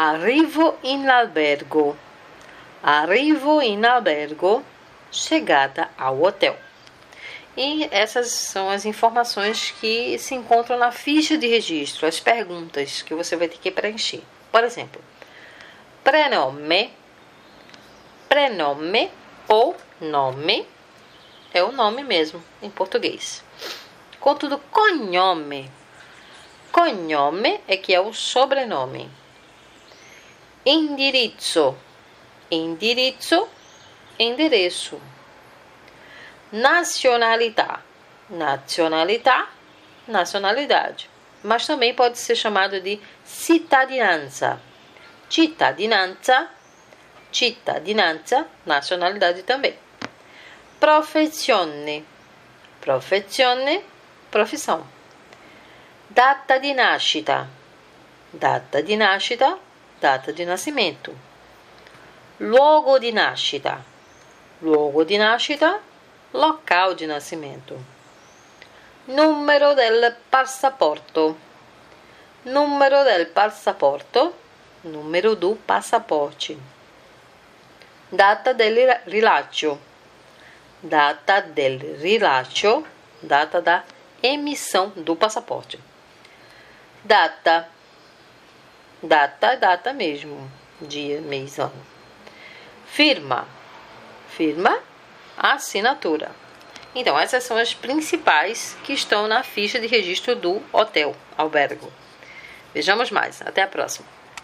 Arrivo in albergo. Arrivo in albergo. Chegada ao hotel. E essas são as informações que se encontram na ficha de registro, as perguntas que você vai ter que preencher. Por exemplo, prenome, prenome ou nome é o nome mesmo em português. Contudo, cognome, cognome é que é o sobrenome. Indirizzo, indirizzo, endereço nacionalidade. Nacionalidade, nacionalidade. Mas também pode ser chamado de cittadinanza. Cittadinanza, cittadinanza, nacionalidade também. Professione. Professione, profissão. Data di nascita. Data di nascita, data di nascimento. Luogo di nascita. Luogo di nascita, local de nascimento. Número del passaporto. Número del passaporto. Número do passaporte. Data del rilascio. Data del rilascio. Data da emissão do passaporte. Data. Data, data mesmo. Dia, mês, ano. Firma. Firma assinatura. Então, essas são as principais que estão na ficha de registro do hotel, albergo. Vejamos mais. Até a próxima.